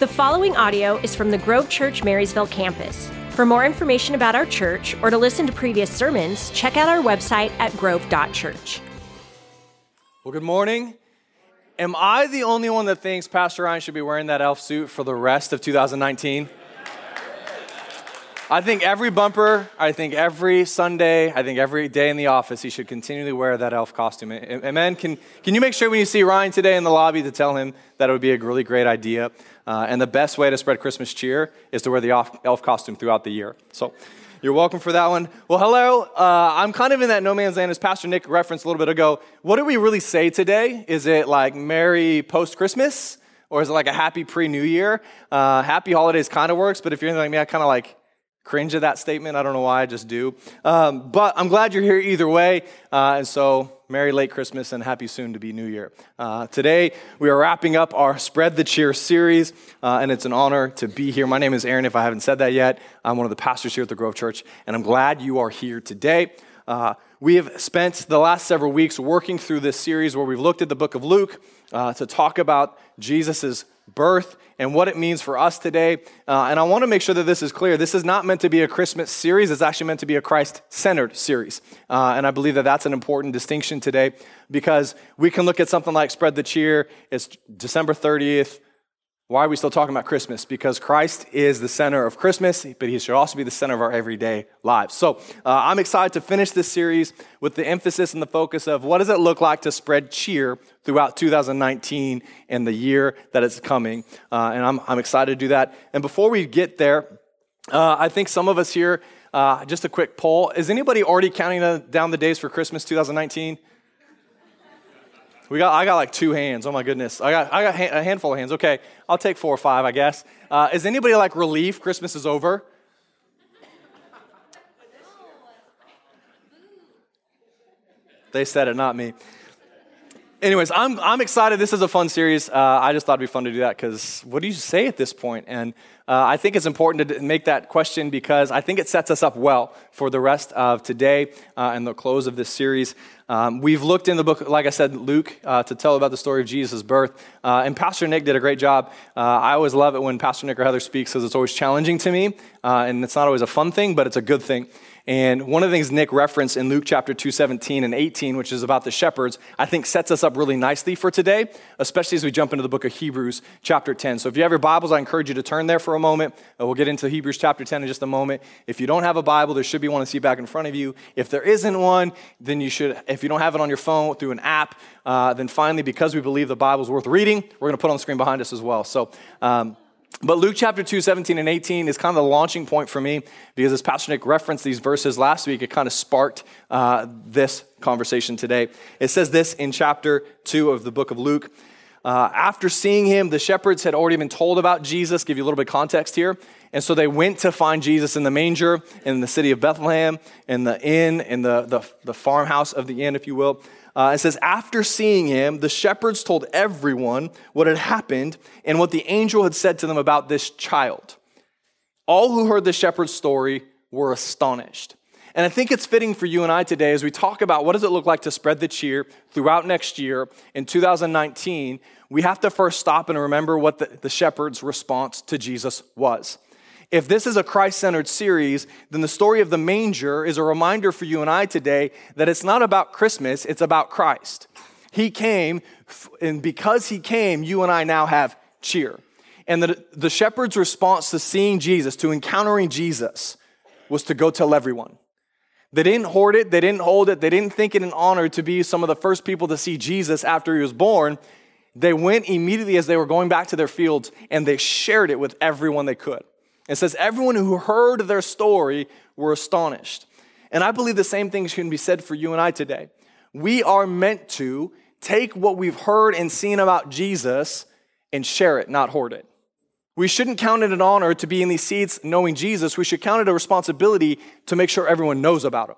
The following audio is from the Grove Church Marysville campus. For more information about our church or to listen to previous sermons, check out our website at grove.church. Well, good morning. Am I the only one that thinks Pastor Ryan should be wearing that elf suit for the rest of 2019? I think every bumper, I think every Sunday, I think every day in the office, he should continually wear that elf costume. Amen. Can, can you make sure when you see Ryan today in the lobby to tell him that it would be a really great idea? Uh, and the best way to spread Christmas cheer is to wear the elf costume throughout the year. So you're welcome for that one. Well, hello. Uh, I'm kind of in that no man's land, as Pastor Nick referenced a little bit ago. What do we really say today? Is it like Merry post Christmas? Or is it like a happy pre New Year? Uh, happy holidays kind of works, but if you're anything like me, I kind of like cringe at that statement. I don't know why, I just do. Um, but I'm glad you're here either way. Uh, and so, Merry late Christmas and happy soon to be New Year. Uh, today, we are wrapping up our Spread the Cheer series, uh, and it's an honor to be here. My name is Aaron, if I haven't said that yet. I'm one of the pastors here at the Grove Church, and I'm glad you are here today. Uh, we have spent the last several weeks working through this series where we've looked at the book of Luke uh, to talk about Jesus' birth and what it means for us today. Uh, and I want to make sure that this is clear. This is not meant to be a Christmas series, it's actually meant to be a Christ centered series. Uh, and I believe that that's an important distinction today because we can look at something like Spread the Cheer, it's December 30th. Why are we still talking about Christmas? Because Christ is the center of Christmas, but he should also be the center of our everyday lives. So uh, I'm excited to finish this series with the emphasis and the focus of what does it look like to spread cheer throughout 2019 and the year that is coming. Uh, and I'm, I'm excited to do that. And before we get there, uh, I think some of us here, uh, just a quick poll is anybody already counting down the days for Christmas 2019? We got, I got like two hands. Oh my goodness. I got, I got a handful of hands. Okay, I'll take four or five, I guess. Uh, is anybody like relief Christmas is over? They said it, not me. Anyways, I'm, I'm excited. This is a fun series. Uh, I just thought it'd be fun to do that because what do you say at this point? And uh, I think it's important to make that question because I think it sets us up well for the rest of today uh, and the close of this series. Um, we've looked in the book, like I said, Luke, uh, to tell about the story of Jesus' birth. Uh, and Pastor Nick did a great job. Uh, I always love it when Pastor Nick or Heather speaks because it's always challenging to me. And it's not always a fun thing, but it's a good thing. And one of the things Nick referenced in Luke chapter 2, 17 and 18, which is about the shepherds, I think sets us up really nicely for today, especially as we jump into the book of Hebrews chapter 10. So if you have your Bibles, I encourage you to turn there for a moment. We'll get into Hebrews chapter 10 in just a moment. If you don't have a Bible, there should be one to see back in front of you. If there isn't one, then you should, if you don't have it on your phone through an app, uh, then finally, because we believe the Bible is worth reading, we're going to put on the screen behind us as well. So, um, but Luke chapter 2, 17 and 18 is kind of the launching point for me because as Pastor Nick referenced these verses last week, it kind of sparked uh, this conversation today. It says this in chapter 2 of the book of Luke. Uh, after seeing him, the shepherds had already been told about Jesus. Give you a little bit of context here. And so they went to find Jesus in the manger, in the city of Bethlehem, in the inn, in the, the, the farmhouse of the inn, if you will. Uh, it says, After seeing him, the shepherds told everyone what had happened and what the angel had said to them about this child. All who heard the shepherd's story were astonished. And I think it's fitting for you and I today as we talk about what does it look like to spread the cheer throughout next year in 2019. We have to first stop and remember what the, the shepherd's response to Jesus was. If this is a Christ centered series, then the story of the manger is a reminder for you and I today that it's not about Christmas, it's about Christ. He came, and because he came, you and I now have cheer. And the, the shepherd's response to seeing Jesus, to encountering Jesus, was to go tell everyone. They didn't hoard it, they didn't hold it, they didn't think it an honor to be some of the first people to see Jesus after he was born. They went immediately as they were going back to their fields and they shared it with everyone they could. It says, Everyone who heard their story were astonished. And I believe the same things can be said for you and I today. We are meant to take what we've heard and seen about Jesus and share it, not hoard it. We shouldn't count it an honor to be in these seats knowing Jesus. We should count it a responsibility to make sure everyone knows about him.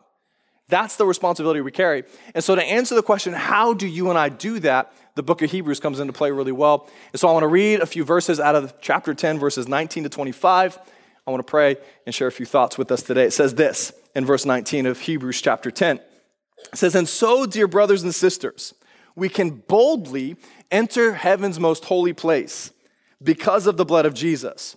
That's the responsibility we carry. And so, to answer the question, how do you and I do that? The book of Hebrews comes into play really well. And so, I want to read a few verses out of chapter 10, verses 19 to 25. I want to pray and share a few thoughts with us today. It says this in verse 19 of Hebrews chapter 10. It says, And so, dear brothers and sisters, we can boldly enter heaven's most holy place because of the blood of Jesus.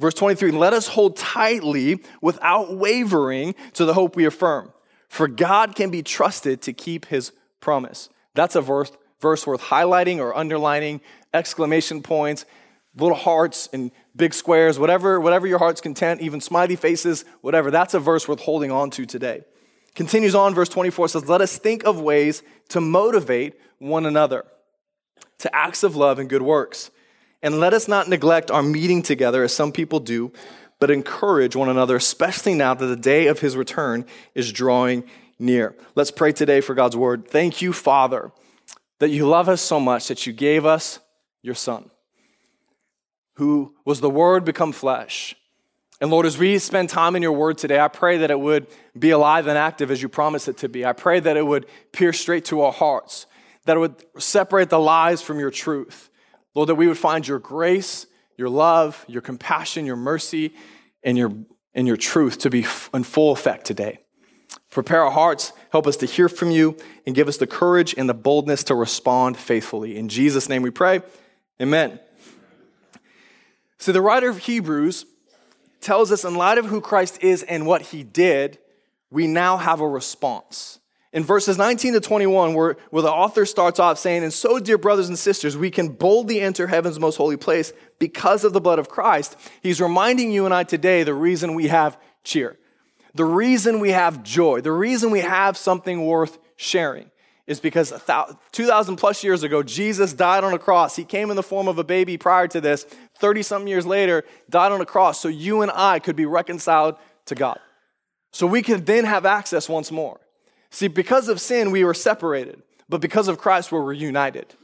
Verse 23 Let us hold tightly without wavering to the hope we affirm, for God can be trusted to keep his promise. That's a verse, verse worth highlighting or underlining, exclamation points, little hearts and big squares, whatever, whatever your heart's content, even smiley faces, whatever. That's a verse worth holding on to today. Continues on, verse 24 says, Let us think of ways to motivate one another to acts of love and good works and let us not neglect our meeting together as some people do, but encourage one another, especially now that the day of his return is drawing near. Let's pray today for God's word. Thank you, Father, that you love us so much that you gave us your Son, who was the Word become flesh. And Lord, as we spend time in your word today, I pray that it would be alive and active as you promised it to be. I pray that it would pierce straight to our hearts, that it would separate the lies from your truth Lord, that we would find your grace, your love, your compassion, your mercy, and your, and your truth to be in full effect today. Prepare our hearts, help us to hear from you, and give us the courage and the boldness to respond faithfully. In Jesus' name we pray. Amen. So, the writer of Hebrews tells us, in light of who Christ is and what he did, we now have a response in verses 19 to 21, where, where the author starts off saying, And so, dear brothers and sisters, we can boldly enter heaven's most holy place because of the blood of Christ. He's reminding you and I today the reason we have cheer, the reason we have joy, the reason we have something worth sharing is because 2,000 plus years ago, Jesus died on a cross. He came in the form of a baby prior to this. 30 something years later, died on a cross so you and I could be reconciled to God. So we could then have access once more. See, because of sin, we were separated, but because of Christ, we're reunited.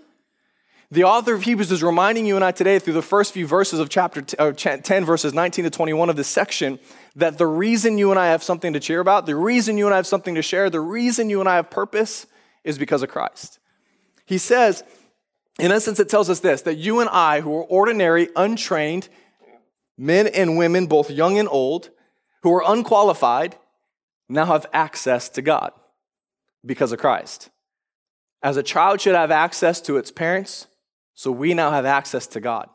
The author of Hebrews is reminding you and I today through the first few verses of chapter 10, verses 19 to 21 of this section, that the reason you and I have something to cheer about, the reason you and I have something to share, the reason you and I have purpose is because of Christ. He says, in essence, it tells us this that you and I, who are ordinary, untrained men and women, both young and old, who are unqualified, now have access to God because of Christ. As a child should have access to its parents, so we now have access to God.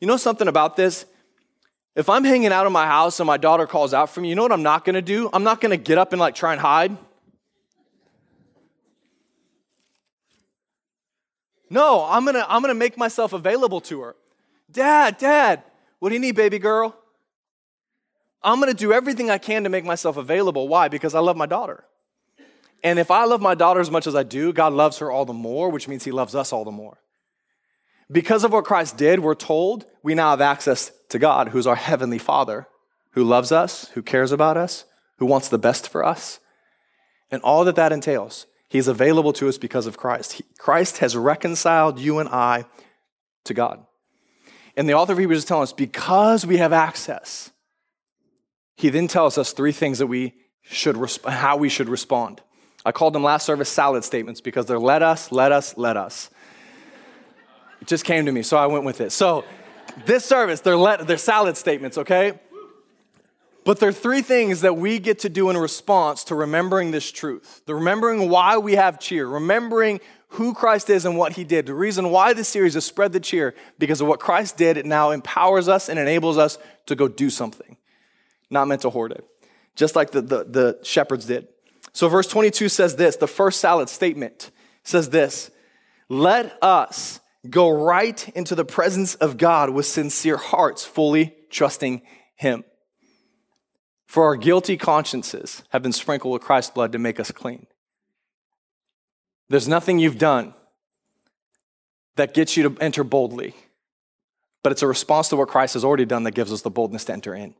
You know something about this? If I'm hanging out in my house and my daughter calls out for me, you know what I'm not gonna do? I'm not gonna get up and like try and hide. No, I'm gonna, I'm gonna make myself available to her. Dad, Dad, what do you need, baby girl? I'm gonna do everything I can to make myself available. Why? Because I love my daughter. And if I love my daughter as much as I do, God loves her all the more, which means he loves us all the more. Because of what Christ did, we're told we now have access to God, who's our heavenly Father, who loves us, who cares about us, who wants the best for us. And all that that entails, he's available to us because of Christ. He, Christ has reconciled you and I to God. And the author of Hebrews is telling us because we have access, he then tells us three things that we should, resp- how we should respond. I called them last service salad statements because they're let us, let us, let us. It just came to me, so I went with it. So this service, they're, let, they're salad statements, okay? But there are three things that we get to do in response to remembering this truth. The remembering why we have cheer, remembering who Christ is and what he did. The reason why this series is spread the cheer, because of what Christ did, it now empowers us and enables us to go do something. Not meant to hoard it. Just like the, the, the shepherds did. So, verse 22 says this the first salad statement says this Let us go right into the presence of God with sincere hearts, fully trusting Him. For our guilty consciences have been sprinkled with Christ's blood to make us clean. There's nothing you've done that gets you to enter boldly, but it's a response to what Christ has already done that gives us the boldness to enter in.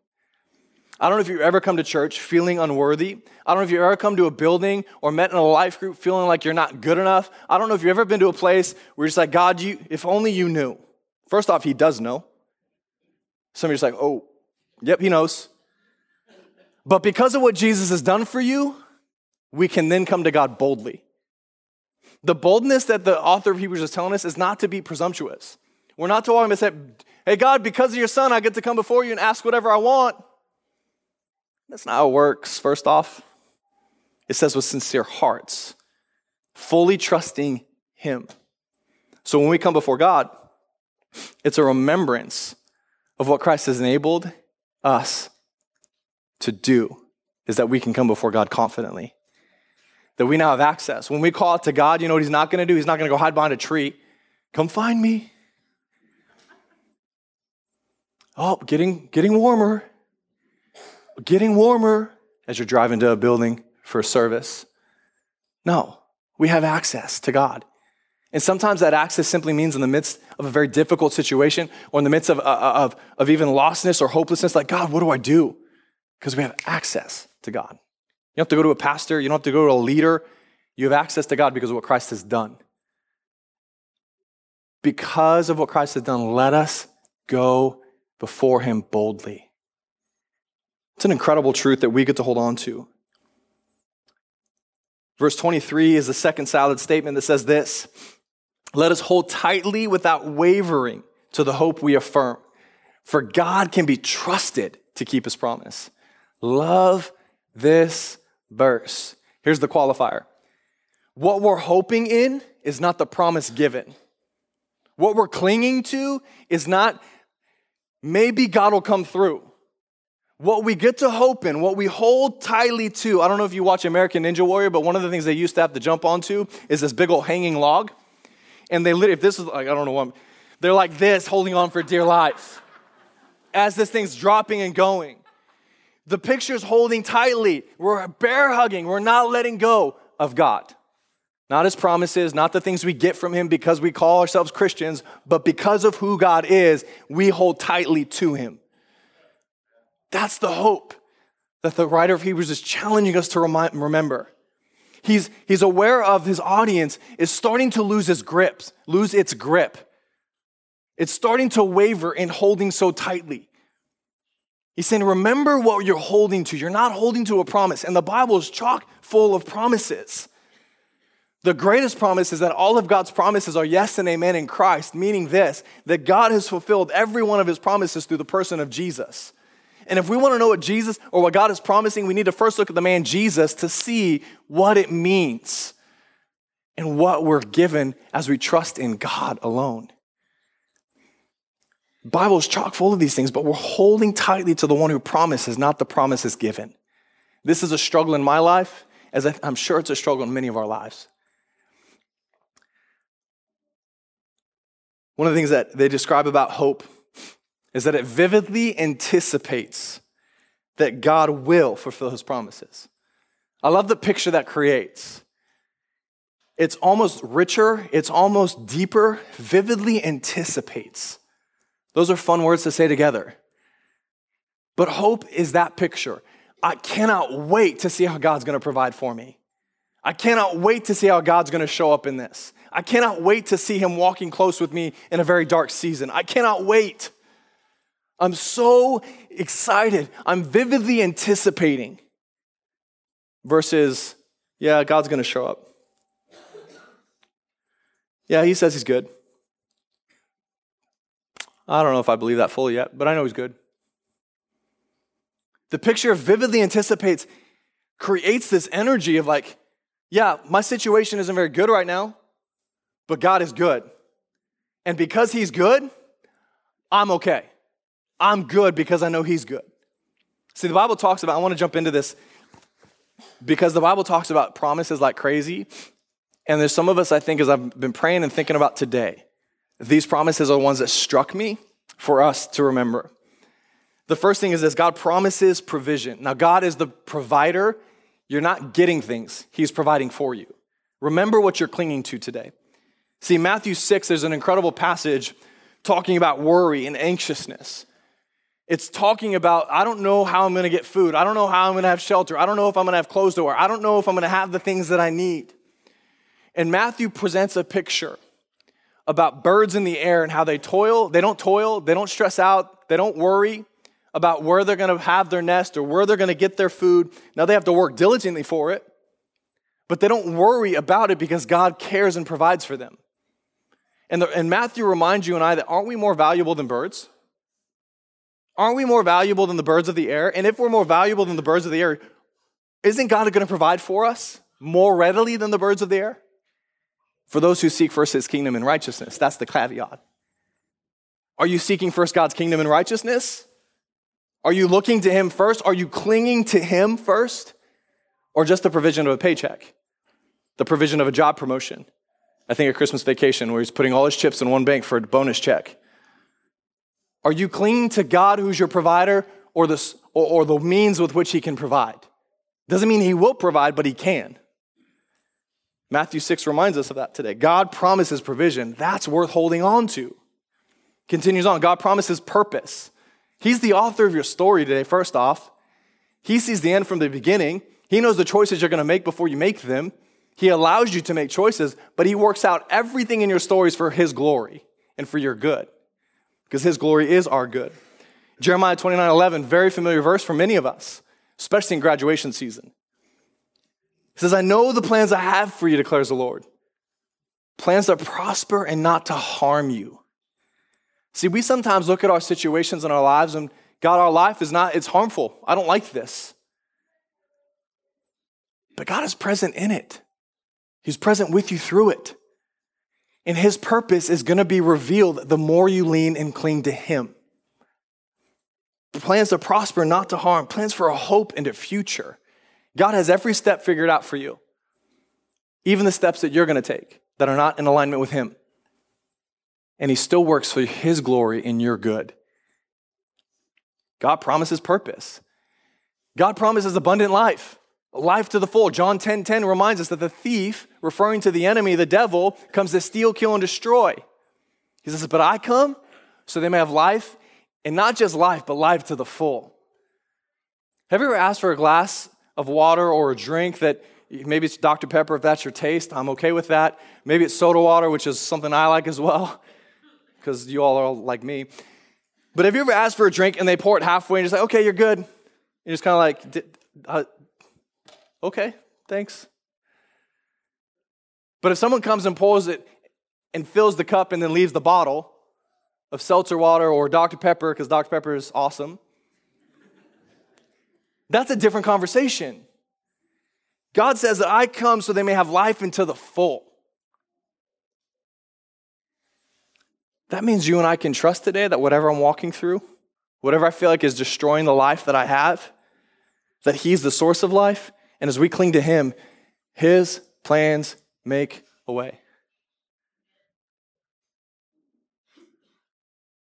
I don't know if you've ever come to church feeling unworthy. I don't know if you've ever come to a building or met in a life group feeling like you're not good enough. I don't know if you've ever been to a place where you're just like, God, you, if only you knew. First off, He does know. Some of you're like, oh, yep, He knows. But because of what Jesus has done for you, we can then come to God boldly. The boldness that the author of Hebrews is telling us is not to be presumptuous. We're not to walk and say, Hey, God, because of your son, I get to come before you and ask whatever I want. That's not how it works, first off. It says with sincere hearts, fully trusting him. So when we come before God, it's a remembrance of what Christ has enabled us to do, is that we can come before God confidently. That we now have access. When we call out to God, you know what He's not gonna do? He's not gonna go hide behind a tree. Come find me. Oh, getting, getting warmer. Getting warmer as you're driving to a building for a service. No, we have access to God. And sometimes that access simply means in the midst of a very difficult situation or in the midst of, uh, uh, of, of even lostness or hopelessness, like, God, what do I do? Because we have access to God. You don't have to go to a pastor, you don't have to go to a leader. You have access to God because of what Christ has done. Because of what Christ has done, let us go before Him boldly. It's an incredible truth that we get to hold on to. Verse 23 is the second solid statement that says this let us hold tightly without wavering to the hope we affirm, for God can be trusted to keep his promise. Love this verse. Here's the qualifier what we're hoping in is not the promise given. What we're clinging to is not maybe God will come through. What we get to hope in, what we hold tightly to, I don't know if you watch American Ninja Warrior, but one of the things they used to have to jump onto is this big old hanging log and they literally, if this is like, I don't know what, they're like this, holding on for dear life as this thing's dropping and going. The picture's holding tightly. We're bear hugging. We're not letting go of God. Not his promises, not the things we get from him because we call ourselves Christians, but because of who God is, we hold tightly to him. That's the hope that the writer of Hebrews is challenging us to remind, remember he's, he's aware of his audience is starting to lose his grips, lose its grip. It's starting to waver in holding so tightly. He's saying, remember what you're holding to. You're not holding to a promise. And the Bible is chock full of promises. The greatest promise is that all of God's promises are yes and amen in Christ, meaning this that God has fulfilled every one of his promises through the person of Jesus. And if we want to know what Jesus or what God is promising, we need to first look at the man Jesus to see what it means and what we're given as we trust in God alone. The Bible is chock full of these things, but we're holding tightly to the one who promises, not the promises given. This is a struggle in my life, as I'm sure it's a struggle in many of our lives. One of the things that they describe about hope is that it vividly anticipates that God will fulfill his promises. I love the picture that creates. It's almost richer, it's almost deeper, vividly anticipates. Those are fun words to say together. But hope is that picture. I cannot wait to see how God's gonna provide for me. I cannot wait to see how God's gonna show up in this. I cannot wait to see Him walking close with me in a very dark season. I cannot wait. I'm so excited. I'm vividly anticipating. Versus, yeah, God's going to show up. Yeah, he says he's good. I don't know if I believe that fully yet, but I know he's good. The picture vividly anticipates, creates this energy of like, yeah, my situation isn't very good right now, but God is good. And because he's good, I'm okay. I'm good because I know He's good. See, the Bible talks about, I want to jump into this because the Bible talks about promises like crazy. And there's some of us, I think, as I've been praying and thinking about today, these promises are the ones that struck me for us to remember. The first thing is this God promises provision. Now, God is the provider. You're not getting things, He's providing for you. Remember what you're clinging to today. See, Matthew 6, there's an incredible passage talking about worry and anxiousness. It's talking about, I don't know how I'm going to get food. I don't know how I'm going to have shelter. I don't know if I'm going to have clothes to wear. I don't know if I'm going to have the things that I need. And Matthew presents a picture about birds in the air and how they toil. They don't toil, they don't stress out, they don't worry about where they're going to have their nest or where they're going to get their food. Now they have to work diligently for it, but they don't worry about it because God cares and provides for them. And, the, and Matthew reminds you and I that aren't we more valuable than birds? Aren't we more valuable than the birds of the air? And if we're more valuable than the birds of the air, isn't God going to provide for us more readily than the birds of the air? For those who seek first his kingdom and righteousness, that's the caveat. Are you seeking first God's kingdom and righteousness? Are you looking to him first? Are you clinging to him first? Or just the provision of a paycheck? The provision of a job promotion? I think a Christmas vacation where he's putting all his chips in one bank for a bonus check. Are you clinging to God who's your provider or the, or, or the means with which he can provide? Doesn't mean he will provide, but he can. Matthew 6 reminds us of that today. God promises provision. That's worth holding on to. Continues on. God promises purpose. He's the author of your story today, first off. He sees the end from the beginning. He knows the choices you're going to make before you make them. He allows you to make choices, but He works out everything in your stories for His glory and for your good, because His glory is our good. Jeremiah 29 11, very familiar verse for many of us, especially in graduation season. He says, I know the plans I have for you, declares the Lord. Plans that prosper and not to harm you. See, we sometimes look at our situations in our lives and God, our life is not, it's harmful. I don't like this. But God is present in it. He's present with you through it. And his purpose is going to be revealed the more you lean and cling to him. Plans to prosper, not to harm, plans for a hope and a future. God has every step figured out for you, even the steps that you're going to take that are not in alignment with him. And he still works for his glory and your good. God promises purpose. God promises abundant life life to the full. John 10 10 reminds us that the thief, referring to the enemy, the devil, comes to steal, kill, and destroy. He says, But I come so they may have life, and not just life, but life to the full. Have you ever asked for a glass of water or a drink that maybe it's Dr. Pepper if that's your taste? I'm okay with that. Maybe it's soda water, which is something I like as well, because you all are like me. But have you ever asked for a drink and they pour it halfway and just like, okay, you're good? You're just kind of like, uh, Okay, thanks. But if someone comes and pours it and fills the cup and then leaves the bottle of seltzer water or Dr. Pepper, because Dr. Pepper is awesome, that's a different conversation. God says that I come so they may have life into the full. That means you and I can trust today that whatever I'm walking through, whatever I feel like is destroying the life that I have, that He's the source of life, and as we cling to Him, His plans make a way.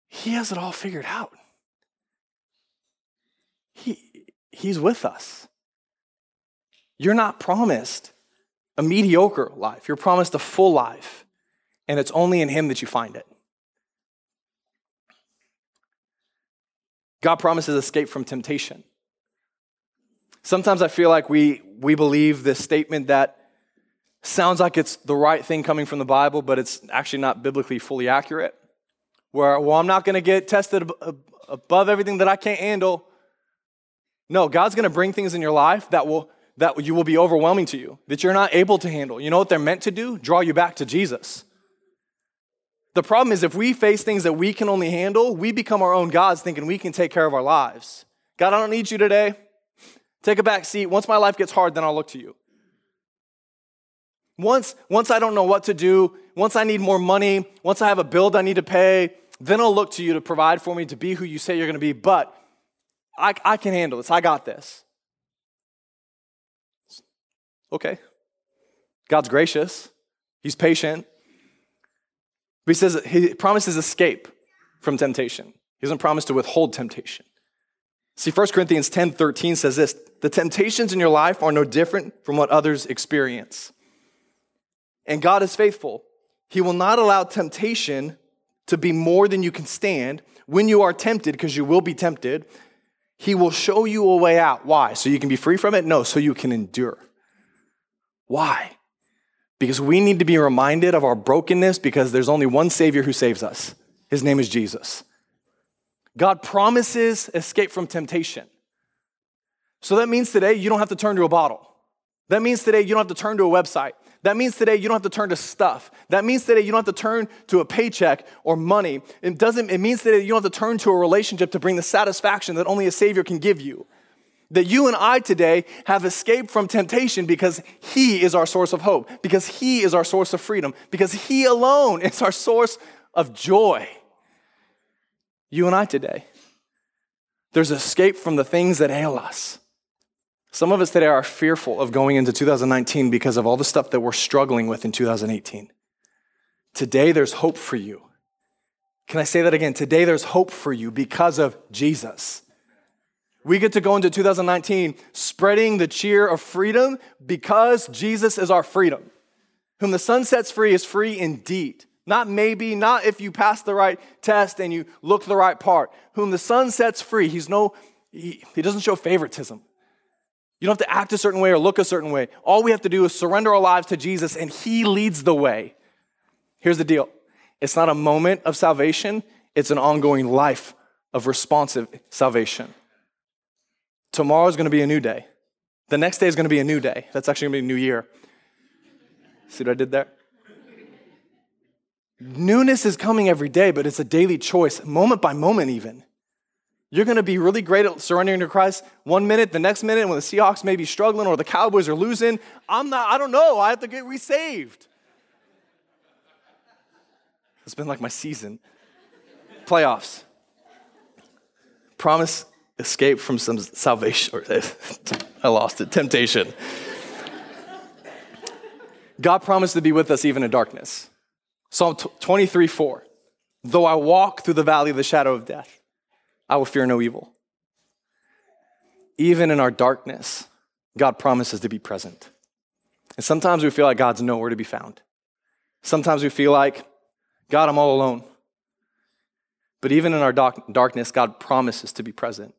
He has it all figured out. He, he's with us. You're not promised a mediocre life, you're promised a full life, and it's only in Him that you find it. God promises escape from temptation. Sometimes I feel like we, we believe this statement that sounds like it's the right thing coming from the Bible, but it's actually not biblically fully accurate. Where, well, I'm not going to get tested above everything that I can't handle. No, God's going to bring things in your life that will that you will be overwhelming to you, that you're not able to handle. You know what they're meant to do? Draw you back to Jesus. The problem is if we face things that we can only handle, we become our own gods thinking we can take care of our lives. God, I don't need you today. Take a back seat. Once my life gets hard, then I'll look to you. Once, once I don't know what to do, once I need more money, once I have a bill I need to pay, then I'll look to you to provide for me, to be who you say you're going to be. But I, I can handle this. I got this. Okay. God's gracious, He's patient. But He says He promises escape from temptation, He doesn't promise to withhold temptation. See, 1 Corinthians 10 13 says this The temptations in your life are no different from what others experience. And God is faithful. He will not allow temptation to be more than you can stand. When you are tempted, because you will be tempted, He will show you a way out. Why? So you can be free from it? No, so you can endure. Why? Because we need to be reminded of our brokenness because there's only one Savior who saves us. His name is Jesus. God promises escape from temptation. So that means today you don't have to turn to a bottle. That means today you don't have to turn to a website. That means today you don't have to turn to stuff. That means today you don't have to turn to a paycheck or money. It doesn't it means today you don't have to turn to a relationship to bring the satisfaction that only a savior can give you. That you and I today have escaped from temptation because he is our source of hope, because he is our source of freedom, because he alone is our source of joy. You and I today. There's escape from the things that ail us. Some of us today are fearful of going into 2019 because of all the stuff that we're struggling with in 2018. Today, there's hope for you. Can I say that again? Today, there's hope for you because of Jesus. We get to go into 2019 spreading the cheer of freedom because Jesus is our freedom. Whom the Son sets free is free indeed. Not maybe, not if you pass the right test and you look the right part. Whom the Son sets free, he's no, he, he doesn't show favoritism. You don't have to act a certain way or look a certain way. All we have to do is surrender our lives to Jesus and He leads the way. Here's the deal it's not a moment of salvation, it's an ongoing life of responsive salvation. Tomorrow is going to be a new day. The next day is going to be a new day. That's actually going to be a new year. See what I did there? Newness is coming every day, but it's a daily choice, moment by moment, even. You're going to be really great at surrendering to Christ one minute, the next minute, when the Seahawks may be struggling or the Cowboys are losing. I'm not, I don't know. I have to get resaved. It's been like my season. Playoffs. Promise escape from some salvation, or I lost it, temptation. God promised to be with us even in darkness. Psalm 23 4. Though I walk through the valley of the shadow of death, I will fear no evil. Even in our darkness, God promises to be present. And sometimes we feel like God's nowhere to be found. Sometimes we feel like, God, I'm all alone. But even in our dark- darkness, God promises to be present.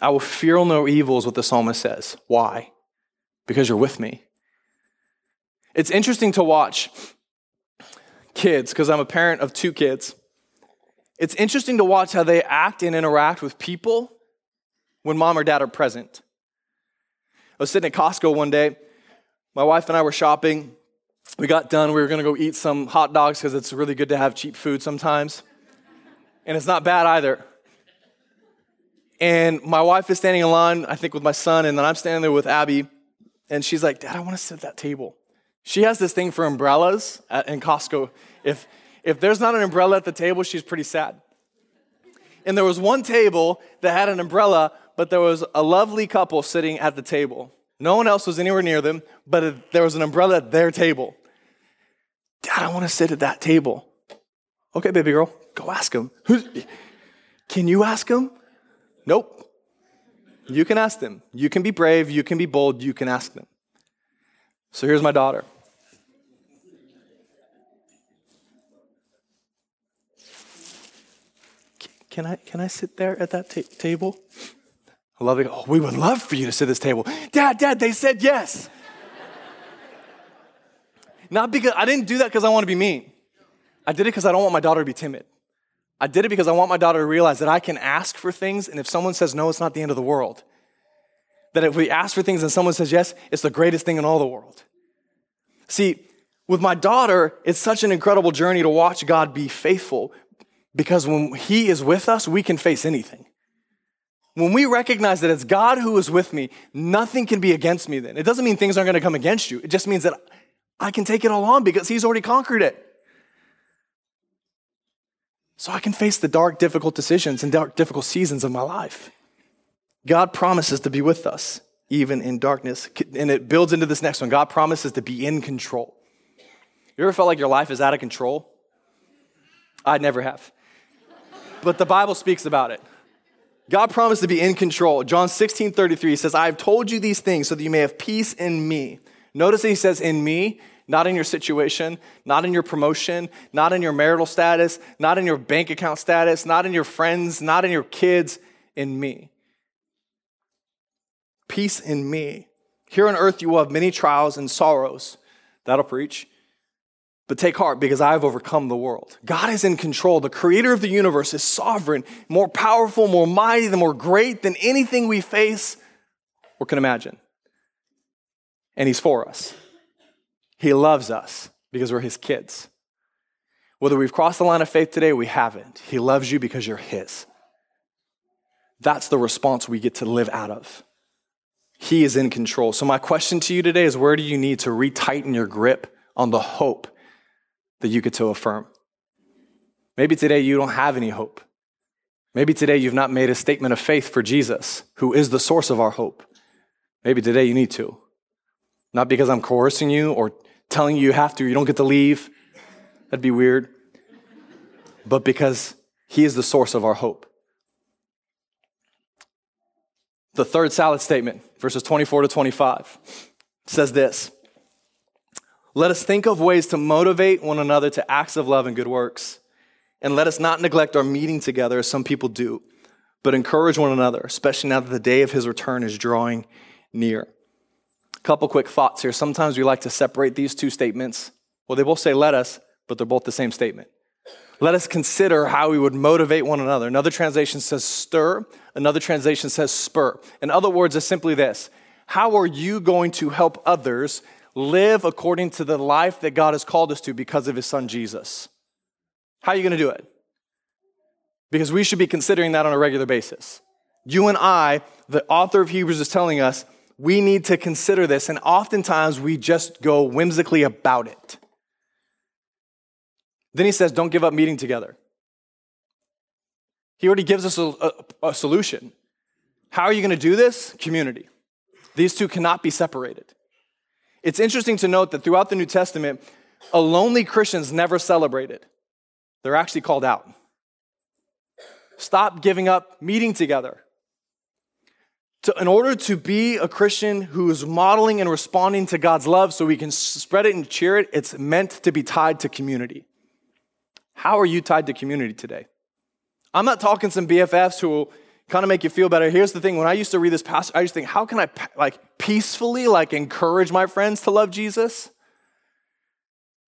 I will fear no evil, is what the psalmist says. Why? Because you're with me. It's interesting to watch kids, because I'm a parent of two kids. It's interesting to watch how they act and interact with people when mom or dad are present. I was sitting at Costco one day. My wife and I were shopping. We got done. We were going to go eat some hot dogs because it's really good to have cheap food sometimes. And it's not bad either. And my wife is standing in line, I think, with my son, and then I'm standing there with Abby. And she's like, Dad, I want to sit at that table. She has this thing for umbrellas at, in Costco. If, if there's not an umbrella at the table, she's pretty sad. And there was one table that had an umbrella, but there was a lovely couple sitting at the table. No one else was anywhere near them, but there was an umbrella at their table. Dad, I want to sit at that table. Okay, baby girl, go ask him. Can you ask him? Nope. You can ask them. You can be brave, you can be bold, you can ask them. So here's my daughter. Can I, can I sit there at that ta- table? I love it. Oh, we would love for you to sit at this table. Dad, Dad, they said yes. Not because I didn't do that because I want to be mean. I did it because I don't want my daughter to be timid. I did it because I want my daughter to realize that I can ask for things, and if someone says no, it's not the end of the world. That if we ask for things and someone says yes, it's the greatest thing in all the world. See, with my daughter, it's such an incredible journey to watch God be faithful because when He is with us, we can face anything. When we recognize that it's God who is with me, nothing can be against me then. It doesn't mean things aren't going to come against you. It just means that I can take it all on because He's already conquered it. So I can face the dark, difficult decisions and dark, difficult seasons of my life. God promises to be with us even in darkness. And it builds into this next one God promises to be in control. You ever felt like your life is out of control? I never have but the Bible speaks about it. God promised to be in control. John 16, 33 says, I have told you these things so that you may have peace in me. Notice that he says, in me, not in your situation, not in your promotion, not in your marital status, not in your bank account status, not in your friends, not in your kids, in me. Peace in me. Here on earth, you will have many trials and sorrows. That'll preach. But take heart because I have overcome the world. God is in control. The creator of the universe is sovereign, more powerful, more mighty, and more great than anything we face or can imagine. And He's for us. He loves us because we're His kids. Whether we've crossed the line of faith today we haven't, He loves you because you're His. That's the response we get to live out of. He is in control. So, my question to you today is where do you need to retighten your grip on the hope that you get to affirm. Maybe today you don't have any hope. Maybe today you've not made a statement of faith for Jesus, who is the source of our hope. Maybe today you need to. Not because I'm coercing you or telling you you have to, you don't get to leave. That'd be weird. But because He is the source of our hope. The third salad statement, verses 24 to 25, says this let us think of ways to motivate one another to acts of love and good works. And let us not neglect our meeting together as some people do, but encourage one another, especially now that the day of his return is drawing near. A couple quick thoughts here. Sometimes we like to separate these two statements. Well, they both say let us, but they're both the same statement. Let us consider how we would motivate one another. Another translation says stir, another translation says spur. In other words, it's simply this How are you going to help others live according to the life that God has called us to because of his son Jesus. How are you going to do it? Because we should be considering that on a regular basis. You and I, the author of Hebrews is telling us, we need to consider this, and oftentimes we just go whimsically about it. Then he says, don't give up meeting together. He already gives us a, a, a solution. How are you going to do this? Community. These two cannot be separated. It's interesting to note that throughout the New Testament, a lonely Christian's never celebrated. They're actually called out. Stop giving up meeting together. To, in order to be a Christian who is modeling and responding to God's love so we can spread it and cheer it, it's meant to be tied to community. How are you tied to community today? I'm not talking some BFFs who kind of make you feel better. Here's the thing: when I used to read this passage, I used to think, how can I like peacefully like encourage my friends to love Jesus?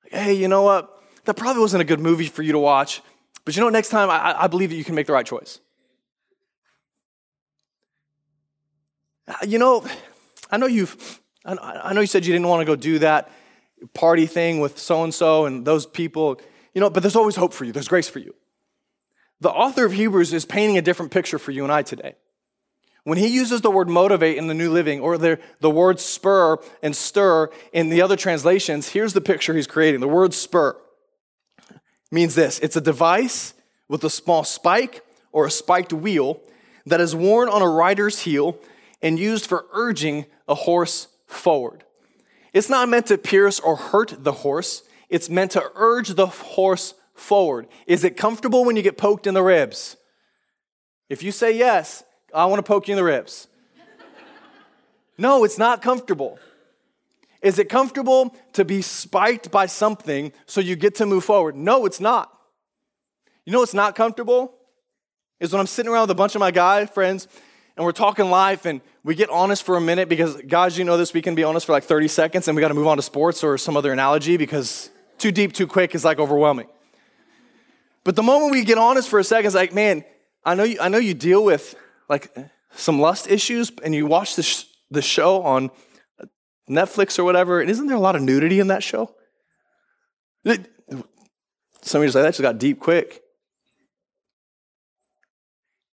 Like, hey, you know what? That probably wasn't a good movie for you to watch, but you know, next time I, I believe that you can make the right choice. Uh, you know, I know you've, I know you said you didn't want to go do that party thing with so and so and those people, you know, but there's always hope for you. There's grace for you. The author of Hebrews is painting a different picture for you and I today. When he uses the word motivate in the New Living or the, the word spur and stir in the other translations, here's the picture he's creating. The word spur means this it's a device with a small spike or a spiked wheel that is worn on a rider's heel and used for urging a horse forward. It's not meant to pierce or hurt the horse, it's meant to urge the horse forward? Is it comfortable when you get poked in the ribs? If you say yes, I want to poke you in the ribs. no, it's not comfortable. Is it comfortable to be spiked by something so you get to move forward? No, it's not. You know what's not comfortable? Is when I'm sitting around with a bunch of my guy friends and we're talking life and we get honest for a minute because, guys, you know this, we can be honest for like 30 seconds and we got to move on to sports or some other analogy because too deep, too quick is like overwhelming. But the moment we get honest for a second, it's like, man, I know you, I know you deal with like some lust issues and you watch the, sh- the show on Netflix or whatever, and isn't there a lot of nudity in that show? Some of you say, that just got deep quick.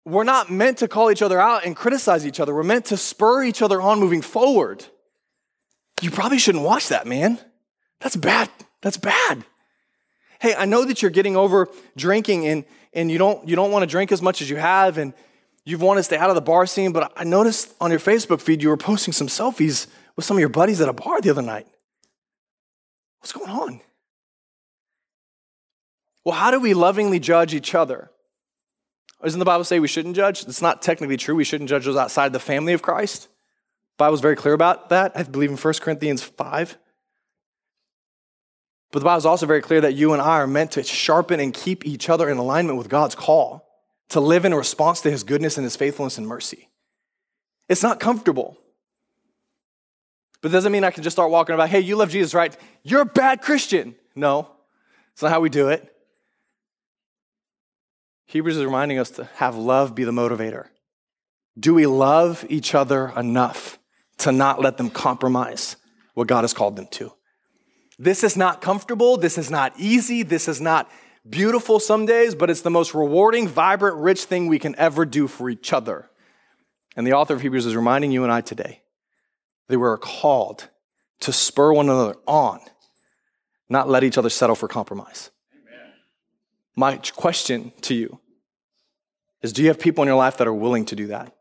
We're not meant to call each other out and criticize each other. We're meant to spur each other on moving forward. You probably shouldn't watch that, man. That's bad. That's bad hey, I know that you're getting over drinking and, and you don't, you don't want to drink as much as you have and you want to stay out of the bar scene, but I noticed on your Facebook feed you were posting some selfies with some of your buddies at a bar the other night. What's going on? Well, how do we lovingly judge each other? Doesn't the Bible say we shouldn't judge? It's not technically true. We shouldn't judge those outside the family of Christ. The Bible's very clear about that. I believe in 1 Corinthians 5. But the Bible is also very clear that you and I are meant to sharpen and keep each other in alignment with God's call to live in response to his goodness and his faithfulness and mercy. It's not comfortable. But doesn't mean I can just start walking about, hey, you love Jesus, right? You're a bad Christian. No. It's not how we do it. Hebrews is reminding us to have love be the motivator. Do we love each other enough to not let them compromise what God has called them to? This is not comfortable. This is not easy. This is not beautiful some days, but it's the most rewarding, vibrant, rich thing we can ever do for each other. And the author of Hebrews is reminding you and I today that we're called to spur one another on, not let each other settle for compromise. Amen. My question to you is do you have people in your life that are willing to do that?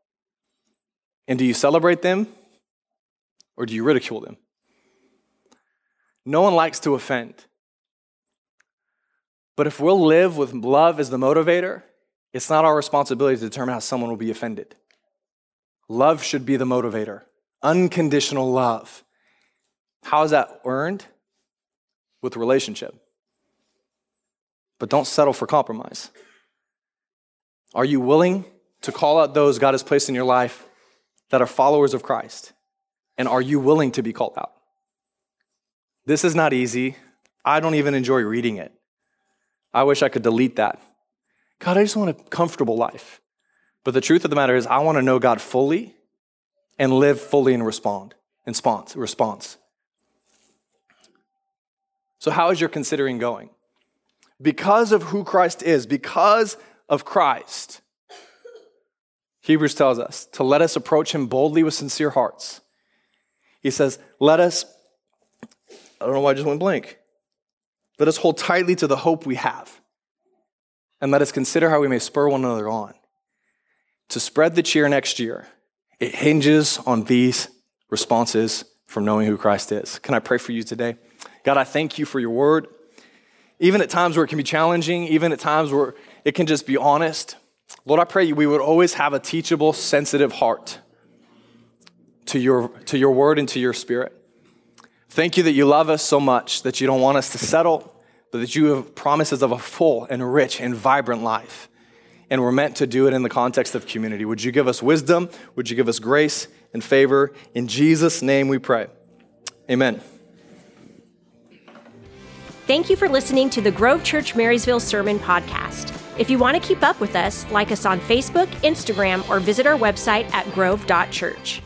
And do you celebrate them or do you ridicule them? No one likes to offend. But if we'll live with love as the motivator, it's not our responsibility to determine how someone will be offended. Love should be the motivator, unconditional love. How is that earned? With relationship. But don't settle for compromise. Are you willing to call out those God has placed in your life that are followers of Christ? And are you willing to be called out? This is not easy. I don't even enjoy reading it. I wish I could delete that. God, I just want a comfortable life. But the truth of the matter is, I want to know God fully and live fully and respond. Response. Response. So, how is your considering going? Because of who Christ is, because of Christ, Hebrews tells us to let us approach him boldly with sincere hearts. He says, Let us, I don't know why I just went blank. Let us hold tightly to the hope we have, and let us consider how we may spur one another on. To spread the cheer next year, it hinges on these responses from knowing who Christ is. Can I pray for you today? God, I thank you for your word. Even at times where it can be challenging, even at times where it can just be honest, Lord, I pray you we would always have a teachable, sensitive heart to your, to your word and to your spirit. Thank you that you love us so much that you don't want us to settle, but that you have promises of a full and rich and vibrant life. And we're meant to do it in the context of community. Would you give us wisdom? Would you give us grace and favor? In Jesus' name we pray. Amen. Thank you for listening to the Grove Church Marysville Sermon Podcast. If you want to keep up with us, like us on Facebook, Instagram, or visit our website at grove.church.